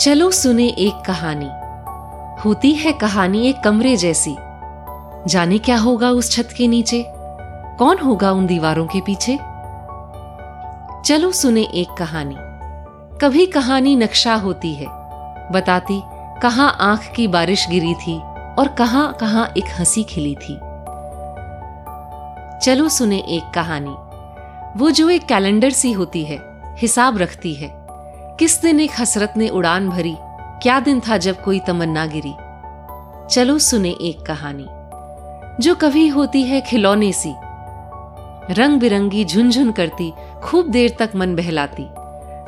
चलो सुने एक कहानी। होती है कहानी एक कमरे जैसी। जाने क्या होगा उस छत के नीचे? कौन होगा उन दीवारों के पीछे? चलो सुने एक कहानी। कभी कहानी नक्शा होती है। बताती कहाँ आँख की बारिश गिरी थी और कहाँ कहाँ एक हँसी खिली थी। चलो सुने एक कहानी। वो जो एक कैलेंडर सी होती है, हिसाब रखती है। किस दिन एक हसरत ने उड़ान भरी? क्या दिन था जब कोई तमन्ना गिरी? चलो सुने एक कहानी। जो कभी होती है खिलौने सी। रंग बिरंगी झुनझुन करती, खूब देर तक मन बहलाती।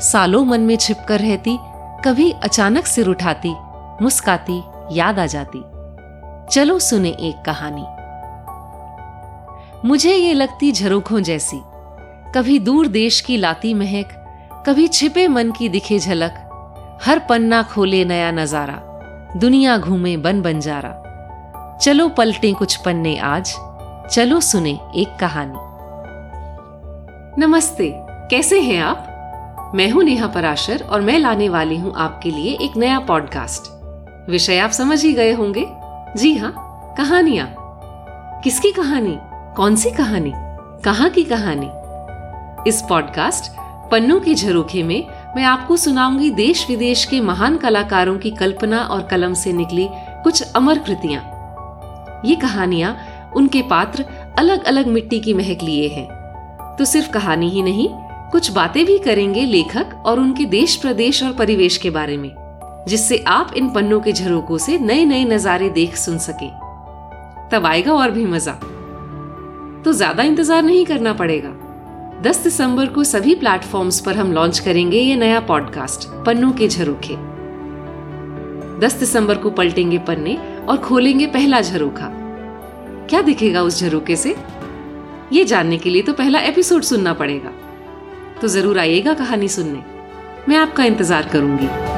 सालों मन में छिपकर रहती, कभी अचानक सिर उठाती, मुस्काती, याद आ जाती। चलो सुने एक कहानी। मुझे ये लगती झरोखों जैसी। कभी दूर देश की लाती महक कभी छिपे मन की दिखे झलक, हर पन्ना खोले नया नज़ारा, दुनिया घूमे बन बंजारा। चलो पलटे कुछ पन्ने आज, चलो सुने एक कहानी। नमस्ते, कैसे हैं आप? मैं हूँ नेहा पराशर और मैं लाने वाली हूँ आपके लिए एक नया पॉडकास्ट विषय आप समझ ही गए होंगे। जी हाँ कहानियाँ। किसकी कहानी? कौन सी कहानी? कहाँ की कहानी? इस पॉडकास्ट पन्नों के झरोखे में मैं आपको सुनाऊँगी देश विदेश के महान कलाकारों की कल्पना और कलम से निकली कुछ अमर कृतियाँ। ये कहानियाँ उनके पात्र अलग अलग मिट्टी की महक लिए हैं। तो सिर्फ़ कहानी ही नहीं, कुछ बातें भी करेंगे लेखक और उनके देश, प्रदेश और परिवेश के बारे में, जिससे आप इन पन्नों के झरोकों से नए नए नजारे देख सुन सके। तब आएगा और भी मज़ा। तो ज़्यादा इंतज़ार नहीं करना पड़ेगा। 10 दिसंबर को सभी प्लेटफॉर्म्स पर हम लॉन्च करेंगे ये नया पॉडकास्ट, पन्नों के झरोखे। 10 दिसंबर को पलटेंगे पन्ने और खोलेंगे पहला झरोखा। क्या दिखेगा उस झरोखे से? ये जानने के लिए तो पहला एपिसोड सुनना पड़ेगा। तो ज़रूर आइएगा कहानी सुनने। मैं आपका इंतज़ार करूँगी।